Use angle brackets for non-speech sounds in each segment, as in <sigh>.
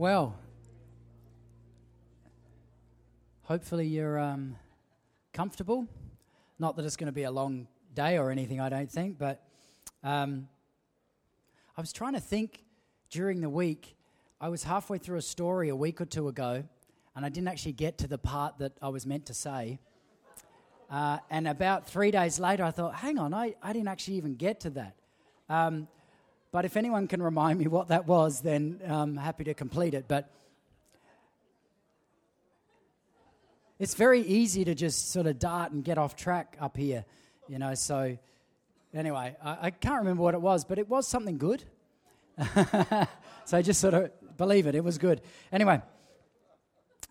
Well, hopefully you're um, comfortable. Not that it's going to be a long day or anything, I don't think, but um, I was trying to think during the week. I was halfway through a story a week or two ago, and I didn't actually get to the part that I was meant to say. Uh, and about three days later, I thought, hang on, I, I didn't actually even get to that. Um, but if anyone can remind me what that was, then I'm happy to complete it. But it's very easy to just sort of dart and get off track up here, you know. So, anyway, I, I can't remember what it was, but it was something good. <laughs> so just sort of believe it, it was good. Anyway,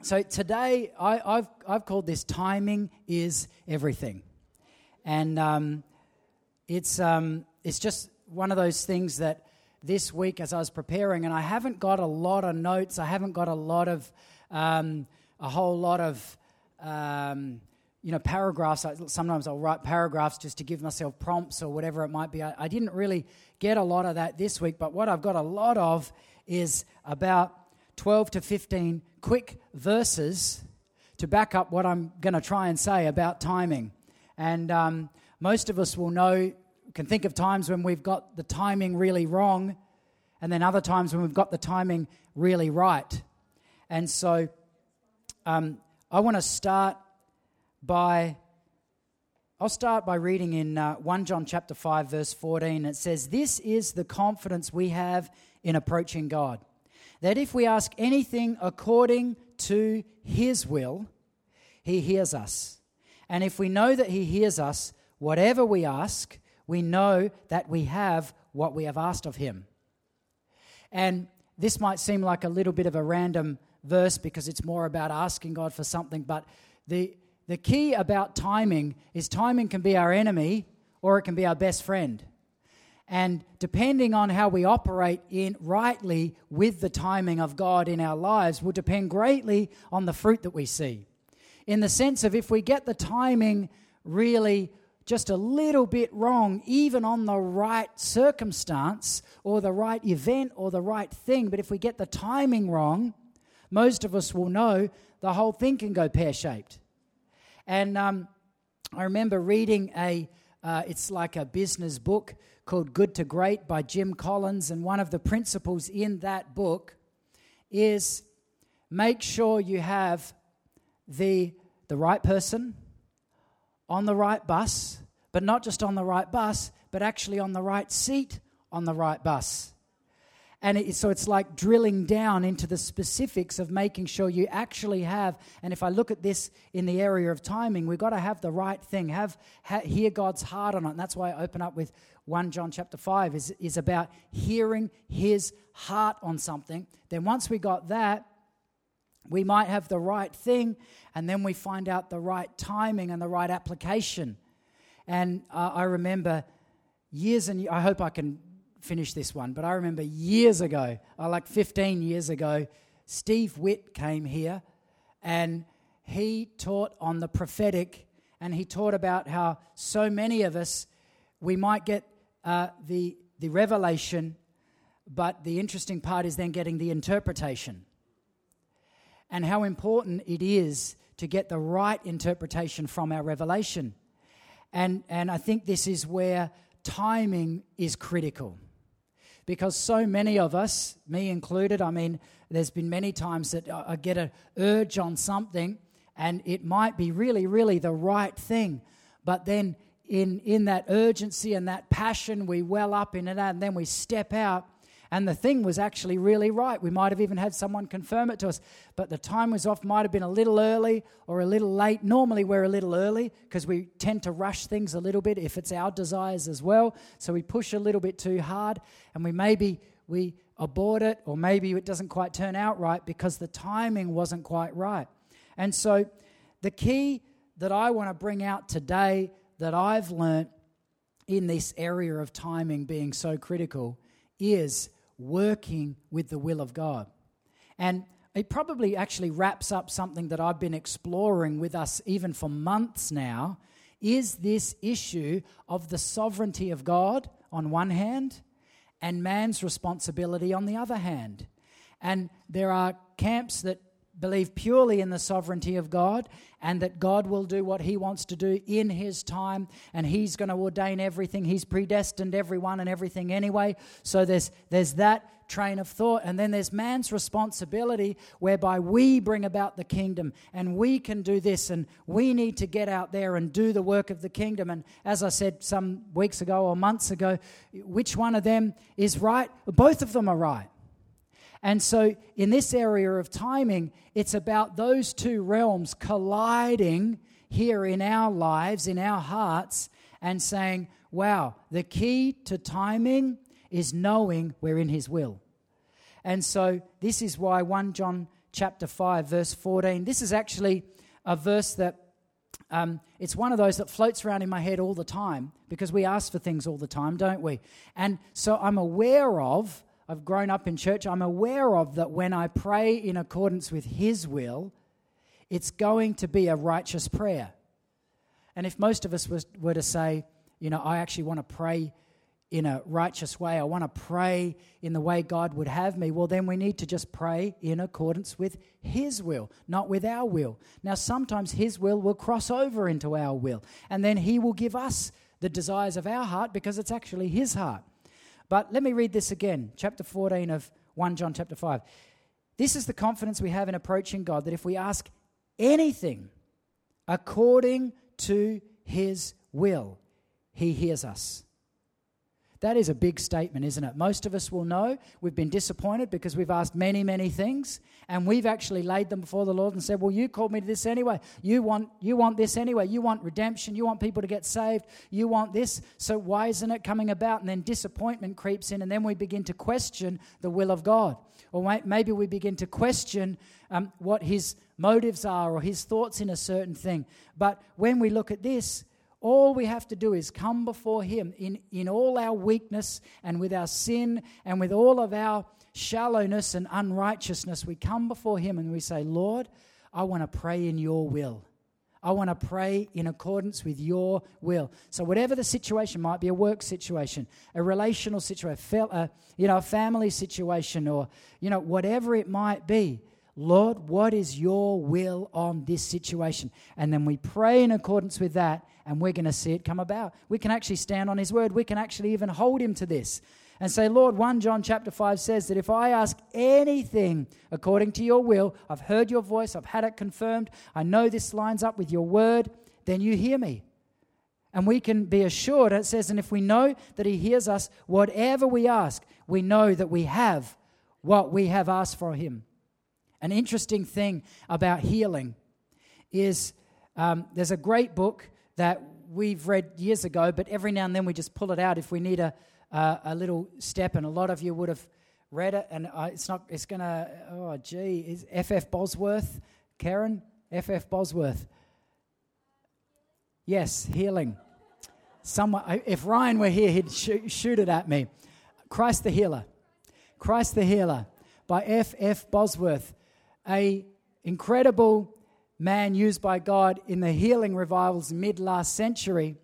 so today I, have I've called this Timing is Everything. And um, it's, um, it's just one of those things that this week as I was preparing, and I haven't got a lot of notes, I haven't got a lot of, um, a whole lot of, um, you know, paragraphs. Sometimes I'll write paragraphs just to give myself prompts or whatever it might be. I, I didn't really get a lot of that this week, but what I've got a lot of is about 12 to 15 quick verses to back up what I'm going to try and say about timing. And um, most of us will know can think of times when we've got the timing really wrong, and then other times when we've got the timing really right. And so um, I want to start by. I'll start by reading in uh, 1 John chapter 5 verse 14 it says this is the confidence we have in approaching God that if we ask anything according to his will he hears us and if we know that he hears us whatever we ask we know that we have what we have asked of him. And this might seem like a little bit of a random verse because it's more about asking God for something, but the, the key about timing is timing can be our enemy or it can be our best friend. And depending on how we operate in rightly with the timing of God in our lives will depend greatly on the fruit that we see. In the sense of if we get the timing really just a little bit wrong, even on the right circumstance or the right event or the right thing. But if we get the timing wrong, most of us will know the whole thing can go pear shaped. And um, I remember reading a, uh, it's like a business book called Good to Great by Jim Collins. And one of the principles in that book is make sure you have the, the right person on the right bus, but not just on the right bus, but actually on the right seat on the right bus. And it, so it's like drilling down into the specifics of making sure you actually have. And if I look at this in the area of timing, we've got to have the right thing, have, have hear God's heart on it. And that's why I open up with 1 John chapter 5 is, is about hearing his heart on something. Then once we got that, we might have the right thing, and then we find out the right timing and the right application. And uh, I remember years and I hope I can finish this one, but I remember years ago, uh, like 15 years ago, Steve Witt came here and he taught on the prophetic and he taught about how so many of us, we might get uh, the, the revelation, but the interesting part is then getting the interpretation and how important it is to get the right interpretation from our revelation. And, and I think this is where timing is critical. Because so many of us, me included, I mean, there's been many times that I get an urge on something and it might be really, really the right thing. But then in, in that urgency and that passion, we well up in it and then we step out and the thing was actually really right. We might have even had someone confirm it to us, but the time was off, might have been a little early or a little late. Normally, we're a little early because we tend to rush things a little bit if it's our desires as well. So we push a little bit too hard, and we maybe we abort it, or maybe it doesn't quite turn out right because the timing wasn't quite right. And so, the key that I want to bring out today that I've learned in this area of timing being so critical is working with the will of God. And it probably actually wraps up something that I've been exploring with us even for months now is this issue of the sovereignty of God on one hand and man's responsibility on the other hand. And there are camps that believe purely in the sovereignty of God and that God will do what He wants to do in His time and He's going to ordain everything. He's predestined everyone and everything anyway. So there's, there's that train of thought. And then there's man's responsibility whereby we bring about the kingdom and we can do this and we need to get out there and do the work of the kingdom. And as I said some weeks ago or months ago, which one of them is right? Both of them are right. And so, in this area of timing, it's about those two realms colliding here in our lives, in our hearts, and saying, wow, the key to timing is knowing we're in His will. And so, this is why 1 John chapter 5, verse 14, this is actually a verse that um, it's one of those that floats around in my head all the time because we ask for things all the time, don't we? And so I'm aware of I've grown up in church, I'm aware of that when I pray in accordance with His will, it's going to be a righteous prayer. And if most of us was, were to say, you know, I actually want to pray in a righteous way, I want to pray in the way God would have me, well, then we need to just pray in accordance with His will, not with our will. Now, sometimes His will will cross over into our will, and then He will give us the desires of our heart because it's actually His heart. But let me read this again, chapter 14 of 1 John chapter 5. This is the confidence we have in approaching God that if we ask anything according to his will, he hears us. That is a big statement, isn't it? Most of us will know we've been disappointed because we've asked many, many things, and we've actually laid them before the Lord and said, Well, you called me to this anyway. You want, you want this anyway. You want redemption. You want people to get saved. You want this. So why isn't it coming about? And then disappointment creeps in, and then we begin to question the will of God. Or maybe we begin to question um, what his motives are or his thoughts in a certain thing. But when we look at this, all we have to do is come before Him in, in all our weakness and with our sin and with all of our shallowness and unrighteousness. We come before Him and we say, Lord, I want to pray in your will. I want to pray in accordance with your will. So, whatever the situation might be a work situation, a relational situation, a, uh, you know, a family situation, or you know, whatever it might be, Lord, what is your will on this situation? And then we pray in accordance with that, and we're going to see it come about. We can actually stand on His word. We can actually even hold Him to this and say, Lord, 1 John chapter 5 says that if I ask anything according to your will, I've heard your voice, I've had it confirmed, I know this lines up with your word, then you hear me. And we can be assured, it says, and if we know that He hears us, whatever we ask, we know that we have what we have asked for Him. An interesting thing about healing is um, there's a great book that we've read years ago, but every now and then we just pull it out if we need a, uh, a little step, and a lot of you would have read it, and uh, it's not, it's to, oh, gee, is F.F. Bosworth, Karen? F.F. Bosworth. Yes, healing. Someone, if Ryan were here, he'd shoot, shoot it at me. Christ the Healer. Christ the Healer by F.F. Bosworth a incredible man used by God in the healing revivals mid last century.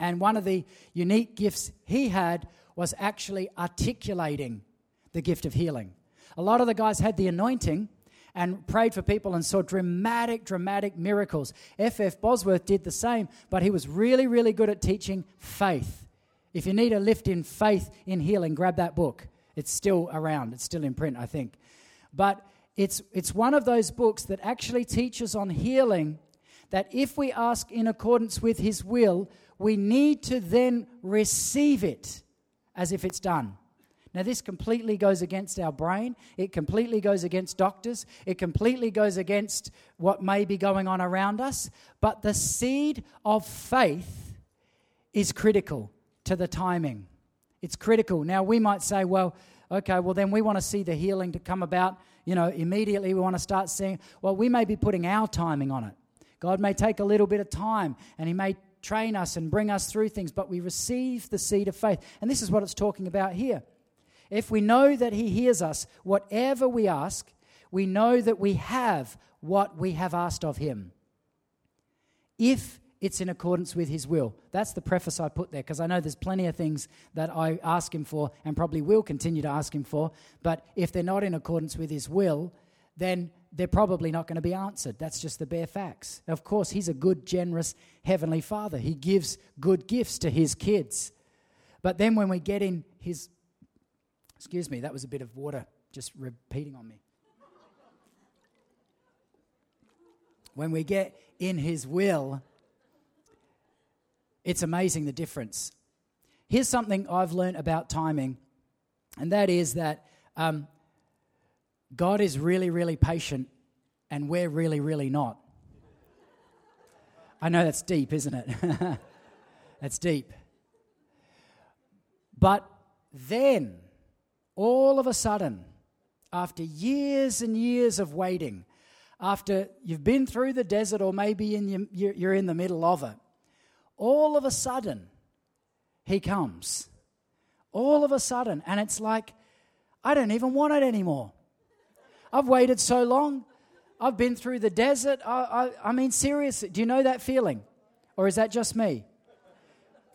And one of the unique gifts he had was actually articulating the gift of healing. A lot of the guys had the anointing and prayed for people and saw dramatic, dramatic miracles. F.F. Bosworth did the same, but he was really, really good at teaching faith. If you need a lift in faith in healing, grab that book. It's still around, it's still in print, I think. But it's, it's one of those books that actually teaches on healing that if we ask in accordance with His will, we need to then receive it as if it's done. Now, this completely goes against our brain. It completely goes against doctors. It completely goes against what may be going on around us. But the seed of faith is critical to the timing. It's critical. Now, we might say, well, okay, well, then we want to see the healing to come about you know, immediately we want to start seeing, well, we may be putting our timing on it. God may take a little bit of time and He may train us and bring us through things, but we receive the seed of faith. And this is what it's talking about here. If we know that He hears us, whatever we ask, we know that we have what we have asked of Him. If it's in accordance with His will. That's the preface I put there because I know there's plenty of things that I ask Him for and probably will continue to ask Him for. But if they're not in accordance with His will, then they're probably not going to be answered. That's just the bare facts. Of course, He's a good, generous Heavenly Father. He gives good gifts to His kids. But then when we get in His. Excuse me, that was a bit of water just repeating on me. When we get in His will, it's amazing the difference. Here's something I've learned about timing, and that is that um, God is really, really patient, and we're really, really not. I know that's deep, isn't it? <laughs> that's deep. But then, all of a sudden, after years and years of waiting, after you've been through the desert or maybe in your, you're in the middle of it, all of a sudden, he comes. All of a sudden. And it's like, I don't even want it anymore. I've waited so long. I've been through the desert. I, I, I mean, seriously, do you know that feeling? Or is that just me?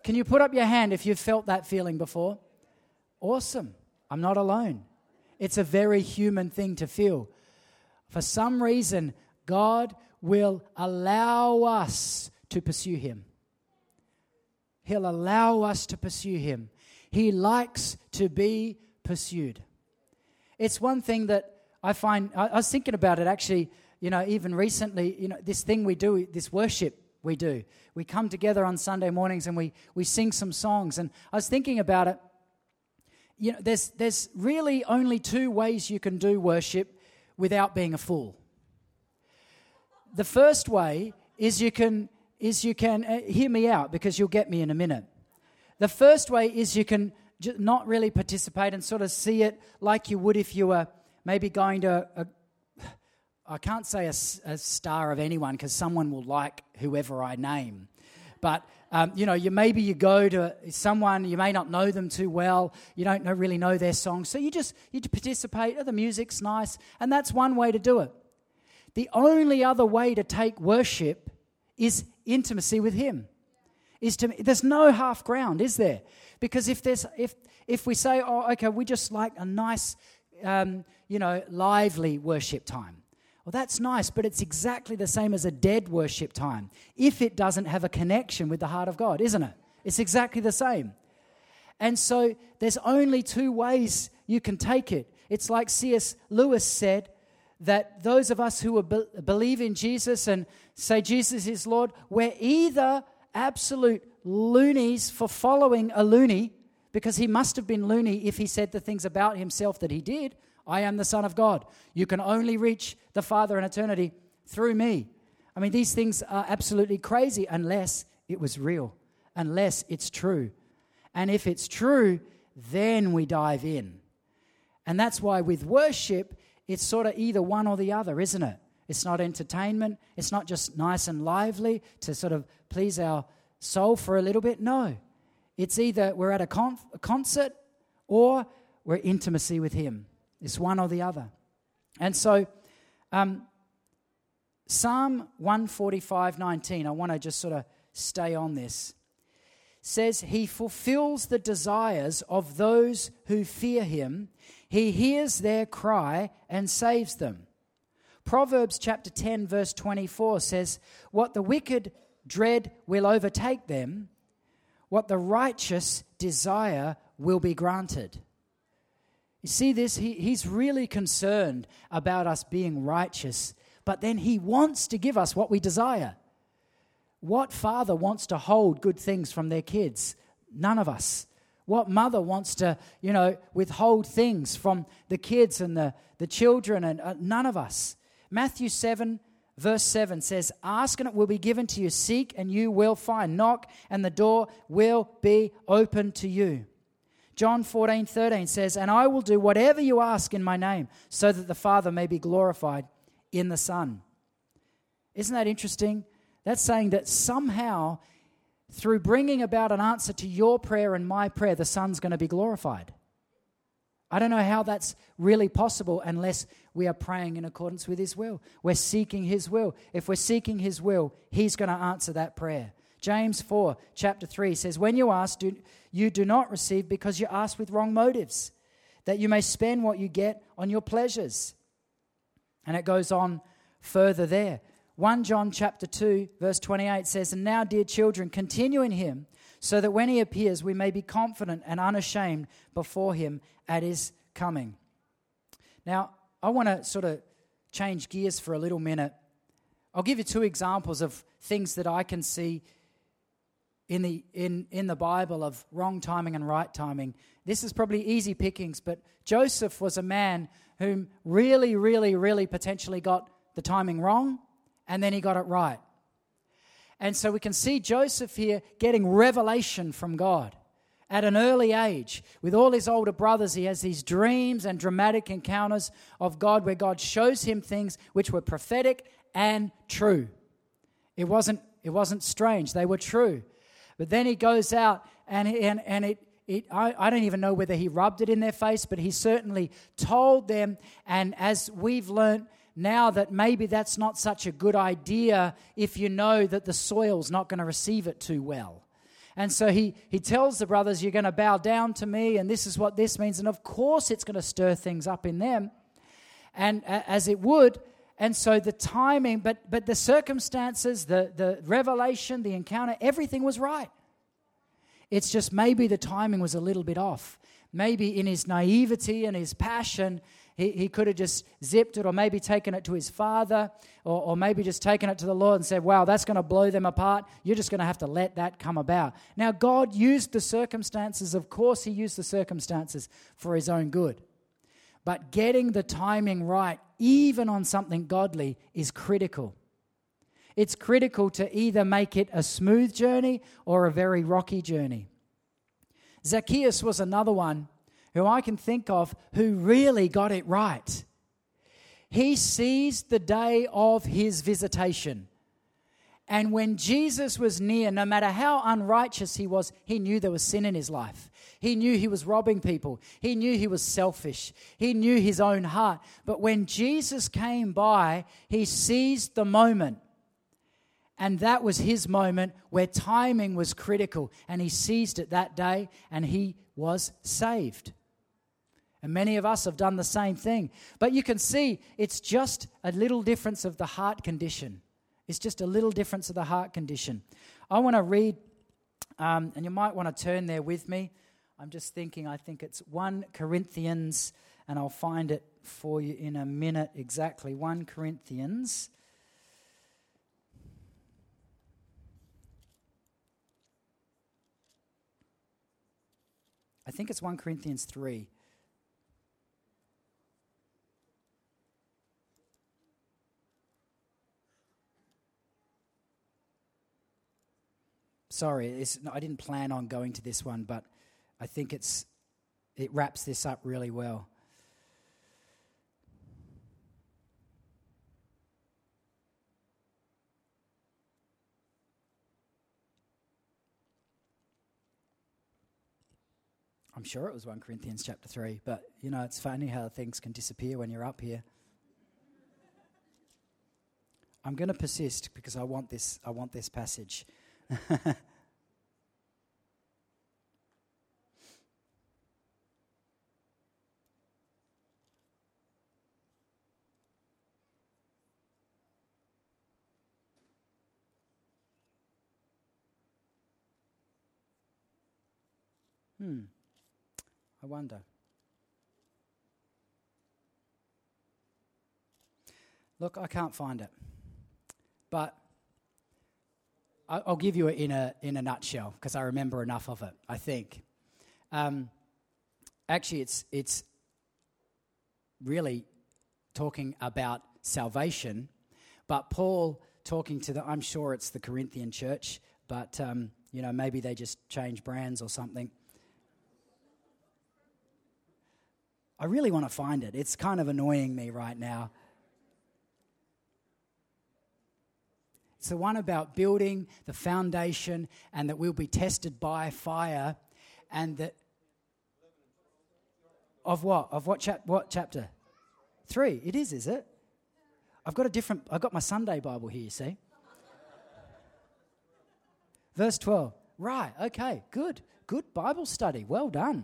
Can you put up your hand if you've felt that feeling before? Awesome. I'm not alone. It's a very human thing to feel. For some reason, God will allow us to pursue Him. He'll allow us to pursue Him. He likes to be pursued. It's one thing that I find, I, was thinking about it actually, you know, even recently, you know, this thing we do, this worship we do. We come together on Sunday mornings and we, we sing some songs. And I was thinking about it. You know, there's, there's really only two ways you can do worship without being a fool. The first way is you can is you can uh, hear me out because you'll get me in a minute. The first way is you can j- not really participate and sort of see it like you would if you were maybe going to a, I can't say a, a star of anyone because someone will like whoever I name. But um, you know, you maybe you go to someone you may not know them too well. You don't know, really know their song, so you just you participate. Oh, the music's nice, and that's one way to do it. The only other way to take worship is intimacy with Him. Is to there's no half ground, is there? Because if there's if if we say, oh, okay, we just like a nice, um, you know, lively worship time. Well, that's nice, but it's exactly the same as a dead worship time if it doesn't have a connection with the heart of God, isn't it? It's exactly the same. And so there's only two ways you can take it. It's like C.S. Lewis said that those of us who be- believe in Jesus and say Jesus is Lord, we're either absolute loonies for following a loony, because he must have been loony if he said the things about himself that he did. I am the Son of God. You can only reach the Father in eternity through me. I mean, these things are absolutely crazy unless it was real, unless it's true. And if it's true, then we dive in. And that's why with worship, it's sort of either one or the other, isn't it? It's not entertainment. It's not just nice and lively to sort of please our soul for a little bit. No. It's either we're at a, a concert or we're intimacy with Him. It's one or the other. And so, um, Psalm 145 19, I want to just sort of stay on this, says, He fulfills the desires of those who fear Him, He hears their cry and saves them. Proverbs chapter 10, verse 24 says, What the wicked dread will overtake them, what the righteous desire will be granted. You see this? He, he's really concerned about us being righteous, but then he wants to give us what we desire. What father wants to hold good things from their kids? None of us. What mother wants to, you know, withhold things from the kids and the, the children? And uh, none of us. Matthew 7, verse 7 says, Ask and it will be given to you, seek and you will find, knock and the door will be open to you. John 14, 13 says, And I will do whatever you ask in my name, so that the Father may be glorified in the Son. Isn't that interesting? That's saying that somehow, through bringing about an answer to your prayer and my prayer, the Son's going to be glorified. I don't know how that's really possible unless we are praying in accordance with His will. We're seeking His will. If we're seeking His will, He's going to answer that prayer. James 4, chapter 3 says, When you ask, do, you do not receive because you ask with wrong motives, that you may spend what you get on your pleasures. And it goes on further there. 1 John chapter 2 verse 28 says, "And now dear children, continue in him, so that when he appears we may be confident and unashamed before him at his coming." Now, I want to sort of change gears for a little minute. I'll give you two examples of things that I can see in the, in, in the Bible of wrong timing and right timing. This is probably easy pickings, but Joseph was a man whom really, really, really potentially got the timing wrong, and then he got it right. And so we can see Joseph here getting revelation from God at an early age. With all his older brothers, he has these dreams and dramatic encounters of God where God shows him things which were prophetic and true. It wasn't, it wasn't strange, they were true. But then he goes out and, and, and it, it, I, I, don't even know whether he rubbed it in their face, but he certainly told them. And as we've learnt now, that maybe that's not such a good idea if you know that the soil's not going to receive it too well. And so he, he tells the brothers, You're going to bow down to me, and this is what this means. And of course, it's going to stir things up in them, and as it would. And so the timing, but, but the circumstances, the, the revelation, the encounter, everything was right. It's just maybe the timing was a little bit off. Maybe in his naivety and his passion, he, he could have just zipped it or maybe taken it to his father or, or maybe just taken it to the Lord and said, Wow, that's going to blow them apart. You're just going to have to let that come about. Now, God used the circumstances. Of course, He used the circumstances for His own good. But getting the timing right, even on something godly, is critical. It's critical to either make it a smooth journey or a very rocky journey. Zacchaeus was another one who I can think of who really got it right. He seized the day of his visitation. And when Jesus was near, no matter how unrighteous he was, he knew there was sin in his life. He knew he was robbing people. He knew he was selfish. He knew his own heart. But when Jesus came by, he seized the moment. And that was his moment where timing was critical. And he seized it that day and he was saved. And many of us have done the same thing. But you can see it's just a little difference of the heart condition. It's just a little difference of the heart condition. I want to read, um, and you might want to turn there with me. I'm just thinking, I think it's 1 Corinthians, and I'll find it for you in a minute exactly. 1 Corinthians. I think it's 1 Corinthians 3. Sorry, I didn't plan on going to this one, but I think it's, it wraps this up really well. I'm sure it was 1 Corinthians chapter 3, but you know, it's funny how things can disappear when you're up here. I'm going to persist because I want this I want this passage. Hmm, I wonder. Look, I can't find it. But I'll give you it in a, in a nutshell because I remember enough of it, I think. Um, actually, it's, it's really talking about salvation, but Paul talking to the, I'm sure it's the Corinthian church, but, um, you know, maybe they just change brands or something. I really want to find it. It's kind of annoying me right now. It's the one about building the foundation and that we'll be tested by fire and that Of what? Of what, chap- what chapter? Three. It is, is it? I've got a different, I've got my Sunday Bible here, you see. Verse 12. Right, okay, good. Good Bible study. Well done.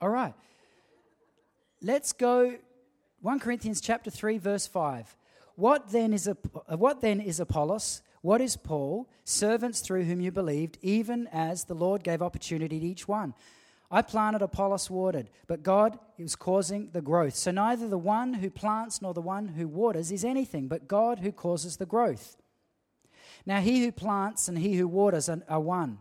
All right. Let's go 1 Corinthians chapter 3 verse 5. What then is a, uh, what then is Apollos? What is Paul? Servants through whom you believed, even as the Lord gave opportunity to each one. I planted, Apollos watered, but God is causing the growth. So neither the one who plants nor the one who waters is anything, but God who causes the growth. Now he who plants and he who waters are one,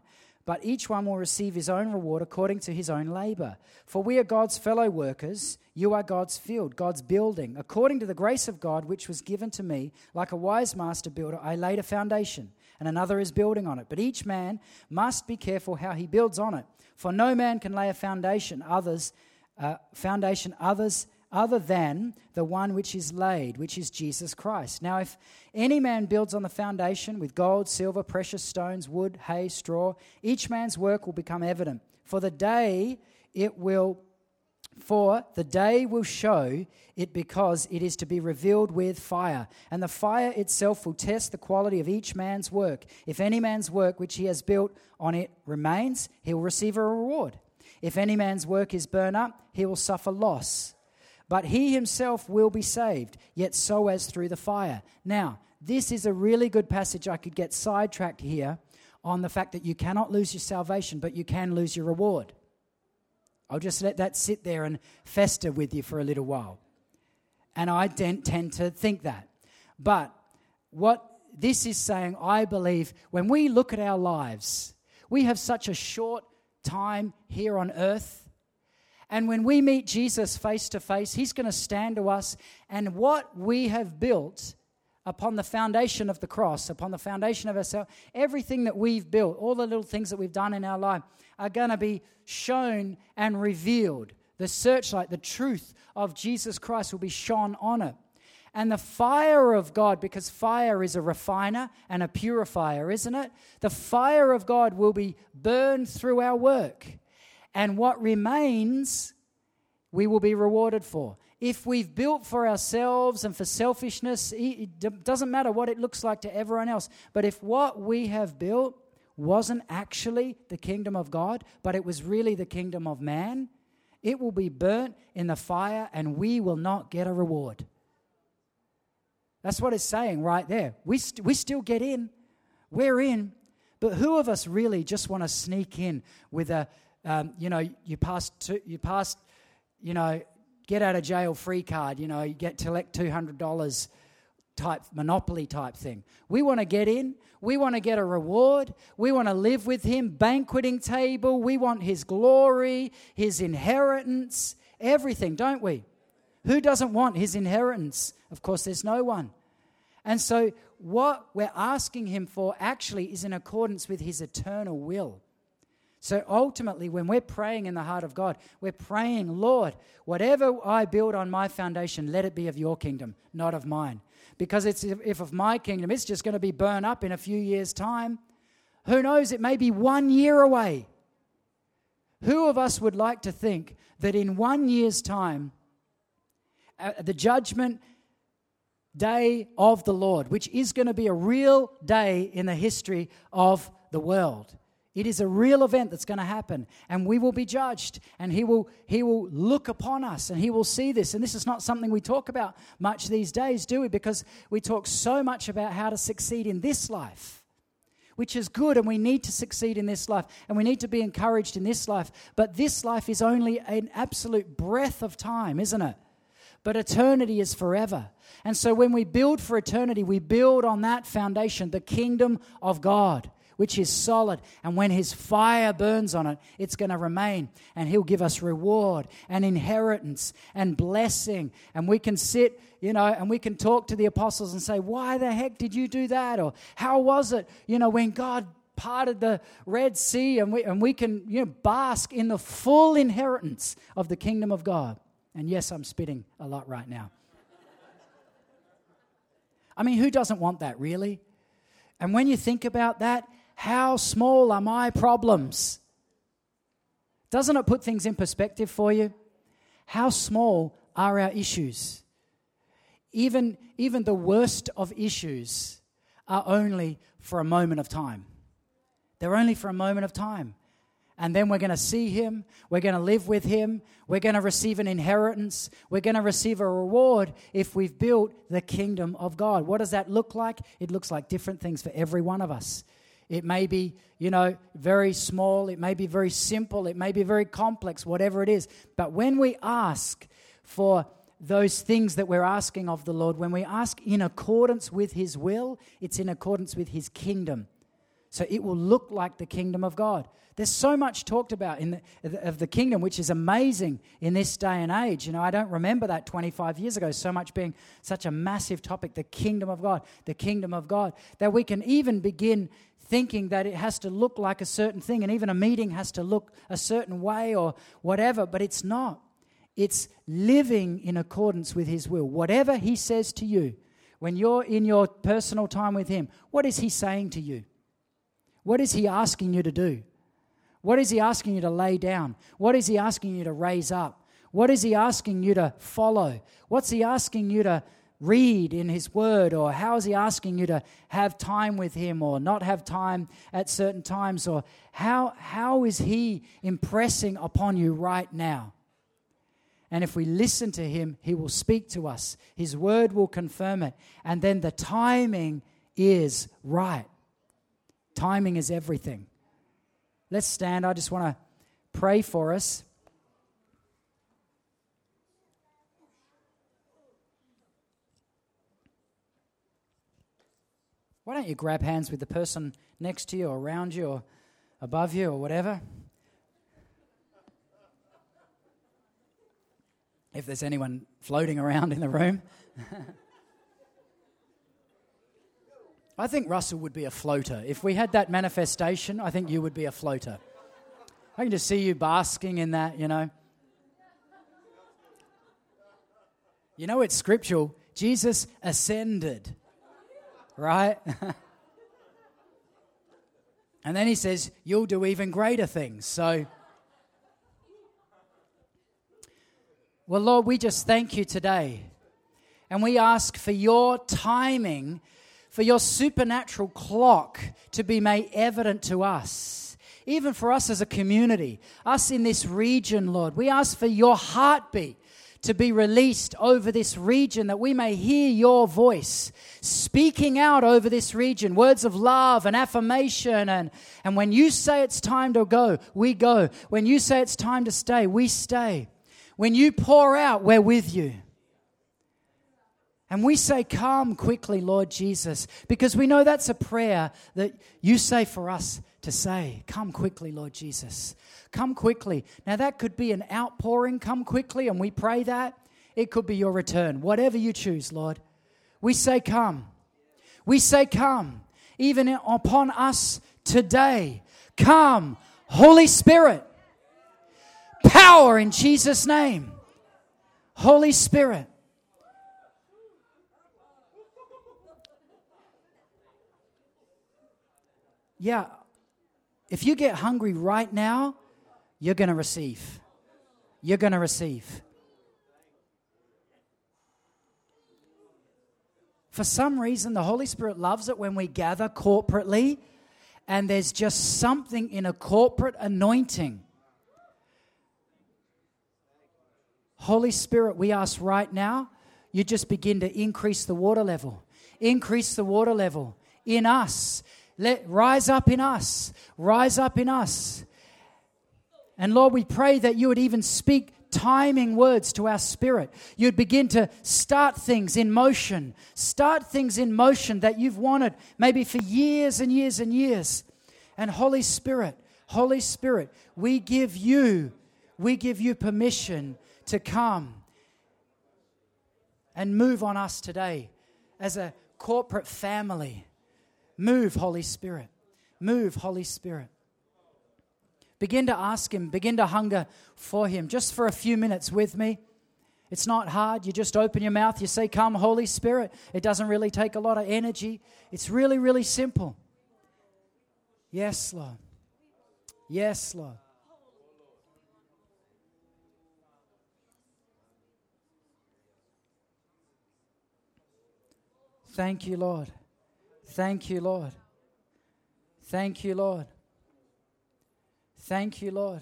but each one will receive his own reward according to his own labor. For we are God's fellow workers, you are God's field, God's building. According to the grace of God which was given to me, like a wise master builder, I laid a foundation, and another is building on it. But each man must be careful how he builds on it. For no man can lay a foundation others uh, foundation others other than the one which is laid, which is Jesus Christ. Now, if any man builds on the foundation with gold, silver, precious stones, wood, hay, straw, each man's work will become evident. For the day it will for the day will show it because it is to be revealed with fire. And the fire itself will test the quality of each man's work. If any man's work which he has built on it remains, he will receive a reward. If any man's work is burned up, he will suffer loss. But he himself will be saved, yet so as through the fire. Now, this is a really good passage. I could get sidetracked here on the fact that you cannot lose your salvation, but you can lose your reward. I'll just let that sit there and fester with you for a little while. And I tend to think that. But what this is saying, I believe, when we look at our lives, we have such a short time here on earth. And when we meet Jesus face to face, he's going to stand to us, and what we have built upon the foundation of the cross, upon the foundation of ourselves, everything that we've built, all the little things that we've done in our life, are going to be shown and revealed. The searchlight, the truth of Jesus Christ will be shone on it. And the fire of God, because fire is a refiner and a purifier, isn't it? The fire of God will be burned through our work. And what remains, we will be rewarded for if we've built for ourselves and for selfishness, it doesn't matter what it looks like to everyone else. But if what we have built wasn't actually the kingdom of God, but it was really the kingdom of man, it will be burnt in the fire and we will not get a reward. That's what it's saying right there. We, st- we still get in, we're in, but who of us really just want to sneak in with a, um, you know, you passed, you pass, you know, get out of jail free card, you know, you get to collect $200 type monopoly type thing. We want to get in, we want to get a reward, we want to live with him, banqueting table, we want his glory, his inheritance, everything, don't we? Who doesn't want his inheritance? Of course, there's no one. And so, what we're asking him for actually is in accordance with his eternal will. So ultimately, when we're praying in the heart of God, we're praying, Lord, whatever I build on my foundation, let it be of your kingdom, not of mine. Because it's, if of my kingdom, it's just going to be burned up in a few years' time. Who knows? It may be one year away. Who of us would like to think that in one year's time, uh, the judgment day of the Lord, which is going to be a real day in the history of the world, it is a real event that's going to happen, and we will be judged, and he will, he will look upon us, and he will see this. And this is not something we talk about much these days, do we? Because we talk so much about how to succeed in this life, which is good, and we need to succeed in this life, and we need to be encouraged in this life. But this life is only an absolute breath of time, isn't it? But eternity is forever. And so when we build for eternity, we build on that foundation, the kingdom of God which is solid. And when his fire burns on it, it's going to remain. And he'll give us reward and inheritance and blessing. And we can sit, you know, and we can talk to the apostles and say, Why the heck did you do that? Or how was it, you know, when God parted the Red Sea and we, and we can, you know, bask in the full inheritance of the kingdom of God. And yes, I'm spitting a lot right now. I mean, who doesn't want that, really? And when you think about that, how small are my problems? Doesn't it put things in perspective for you? How small are our issues? Even, even the worst of issues are only for a moment of time. They're only for a moment of time. And then we're going to see him. We're going to live with him. We're going to receive an inheritance. We're going to receive a reward if we've built the kingdom of God. What does that look like? It looks like different things for every one of us. It may be, you know, very small. It may be very simple. It may be very complex, whatever it is. But when we ask for those things that we're asking of the Lord, when we ask in accordance with His will, it's in accordance with His kingdom. So it will look like the kingdom of God. There's so much talked about in the, of the kingdom, which is amazing in this day and age. You know, I don't remember that 25 years ago, so much being such a massive topic the kingdom of God, the kingdom of God, that we can even begin thinking that it has to look like a certain thing, and even a meeting has to look a certain way or whatever, but it's not. It's living in accordance with His will. Whatever He says to you, when you're in your personal time with Him, what is He saying to you? What is He asking you to do? What is He asking you to lay down? What is He asking you to raise up? What is He asking you to follow? What's He asking you to read in His Word? Or how is He asking you to have time with Him or not have time at certain times? Or how, how is He impressing upon you right now? And if we listen to Him, He will speak to us. His Word will confirm it. And then the timing is right. Timing is everything. Let's stand. I just want to pray for us. Why don't you grab hands with the person next to you or around you or above you or whatever? If there's anyone floating around in the room. <laughs> I think Russell would be a floater. If we had that manifestation, I think you would be a floater. I can just see you basking in that, you know. You know, it's scriptural. Jesus ascended, right? <laughs> and then he says, You'll do even greater things. So, well, Lord, we just thank you today. And we ask for your timing for your supernatural clock to be made evident to us. Even for us as a community, us in this region, Lord, we ask for your heartbeat to be released over this region that we may hear your voice speaking out over this region words of love and affirmation. And and when you say it's time to go we go. When you say it's time to stay we stay. When you pour out we're with you. And we say, Come quickly, Lord Jesus, because we know that's a prayer that you say for us to say. Come quickly, Lord Jesus. Come quickly. Now, that could be an outpouring, come quickly, and we pray that. It could be your return, whatever you choose, Lord. We say, Come. We say, Come, even upon us today. Come, Holy Spirit. Power in Jesus' name. Holy Spirit. yeah, if you get hungry right now, you're going to receive. You're going to receive. For some reason, the Holy Spirit loves it when we gather corporately and there's just something in a corporate anointing. Holy Spirit, we ask right now, you just begin to increase the water level. Increase the water level in us let rise up in us. Rise up in us. And Lord, we pray that you would even speak timing words to our spirit. You'd begin to start things in motion. Start things in motion that you've wanted maybe for years and years and years. And Holy Spirit, Holy Spirit, we give you we give you permission to come and move on us today as a corporate family. Move, Holy Spirit. Move, Holy Spirit. Begin to ask Him, begin to hunger for Him. Just for a few minutes with me. It's not hard. You just open your mouth, you say, Come, Holy Spirit. It doesn't really take a lot of energy. It's really, really simple. Yes, Lord. Yes, Lord. Thank you, Lord. Thank you, Lord. Thank you, Lord. Thank you, Lord.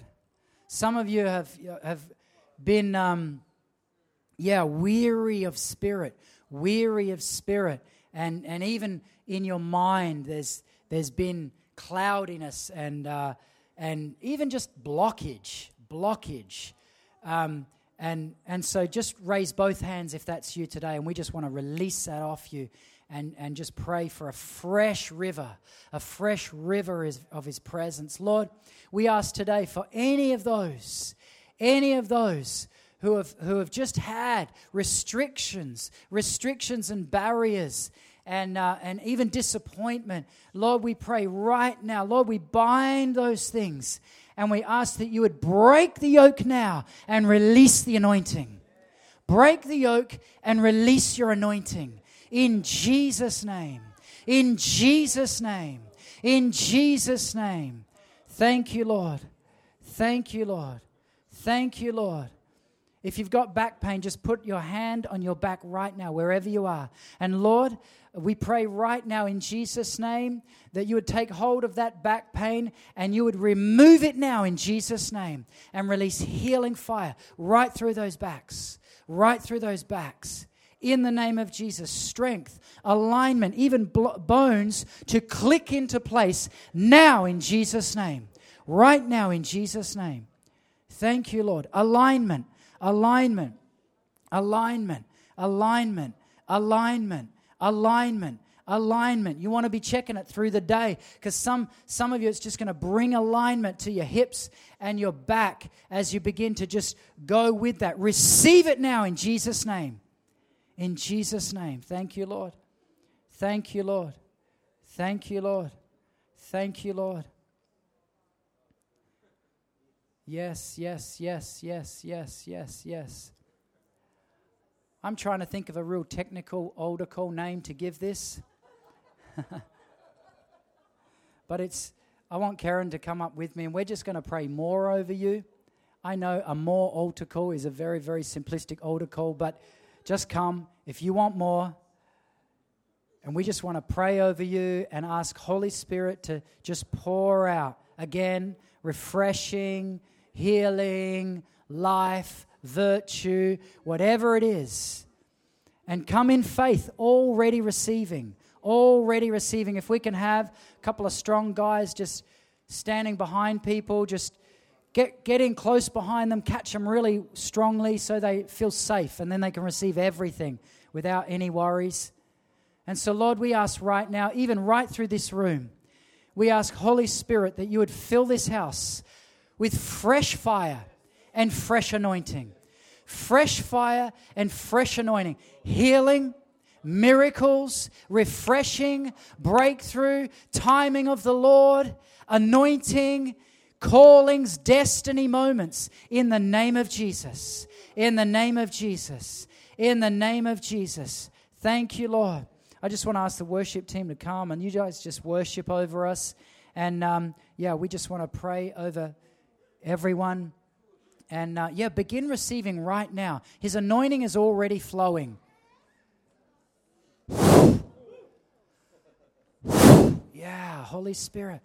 Some of you have, have been, um, yeah, weary of spirit, weary of spirit. And, and even in your mind, there's, there's been cloudiness and, uh, and even just blockage, blockage. Um, and, and so just raise both hands if that's you today. And we just want to release that off you and, and just pray for a fresh river, a fresh river of His presence. Lord, we ask today for any of those, any of those who have, who have just had restrictions, restrictions and barriers. And, uh, and even disappointment. Lord, we pray right now. Lord, we bind those things and we ask that you would break the yoke now and release the anointing. Break the yoke and release your anointing. In Jesus' name. In Jesus' name. In Jesus' name. Thank you, Lord. Thank you, Lord. Thank you, Lord. If you've got back pain, just put your hand on your back right now, wherever you are. And Lord, we pray right now in Jesus' name that you would take hold of that back pain and you would remove it now in Jesus' name and release healing fire right through those backs, right through those backs in the name of Jesus. Strength, alignment, even bones to click into place now in Jesus' name. Right now in Jesus' name. Thank you, Lord. Alignment, alignment, alignment, alignment, alignment, alignment alignment. You want to be checking it through the day because some, some of you, it's just going to bring alignment to your hips and your back as you begin to just go with that. Receive it now in Jesus' name. In Jesus' name. Thank you, Lord. Thank you, Lord. Thank you, Lord. Thank you, Lord. Yes, yes, yes, yes, yes, yes, yes. I'm trying to think of a real technical, altar call name to give this. <laughs> but it's, I want Karen to come up with me and we're just going to pray more over you. I know a more altar call is a very, very simplistic altar call, but just come if you want more. And we just want to pray over you and ask Holy Spirit to just pour out again, refreshing, healing, life, virtue, whatever it is. And come in faith, already receiving, already receiving. If we can have a couple of strong guys just standing behind people, just Get, get in close behind them, catch them really strongly so they feel safe, and then they can receive everything without any worries. And so, Lord, we ask right now, even right through this room, we ask, Holy Spirit, that you would fill this house with fresh fire and fresh anointing. Fresh fire and fresh anointing. Healing, miracles, refreshing, breakthrough, timing of the Lord, anointing callings, destiny moments in the name of Jesus. In the name of Jesus. In the name of Jesus. Thank you, Lord. I just want to ask the worship team to come and you guys just worship over us. And um, yeah, we just want to pray over everyone. And uh, yeah, begin receiving right now. His anointing is already flowing. <sighs> Yeah, Holy Spirit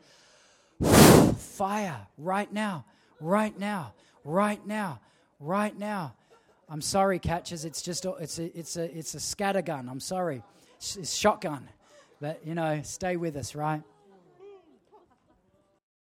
fire right now, right now, right now, right now. I'm sorry, catchers. It's just it's a it's a it's a scatter gun. I'm sorry, it's, it's shotgun, but you know, stay with us, right?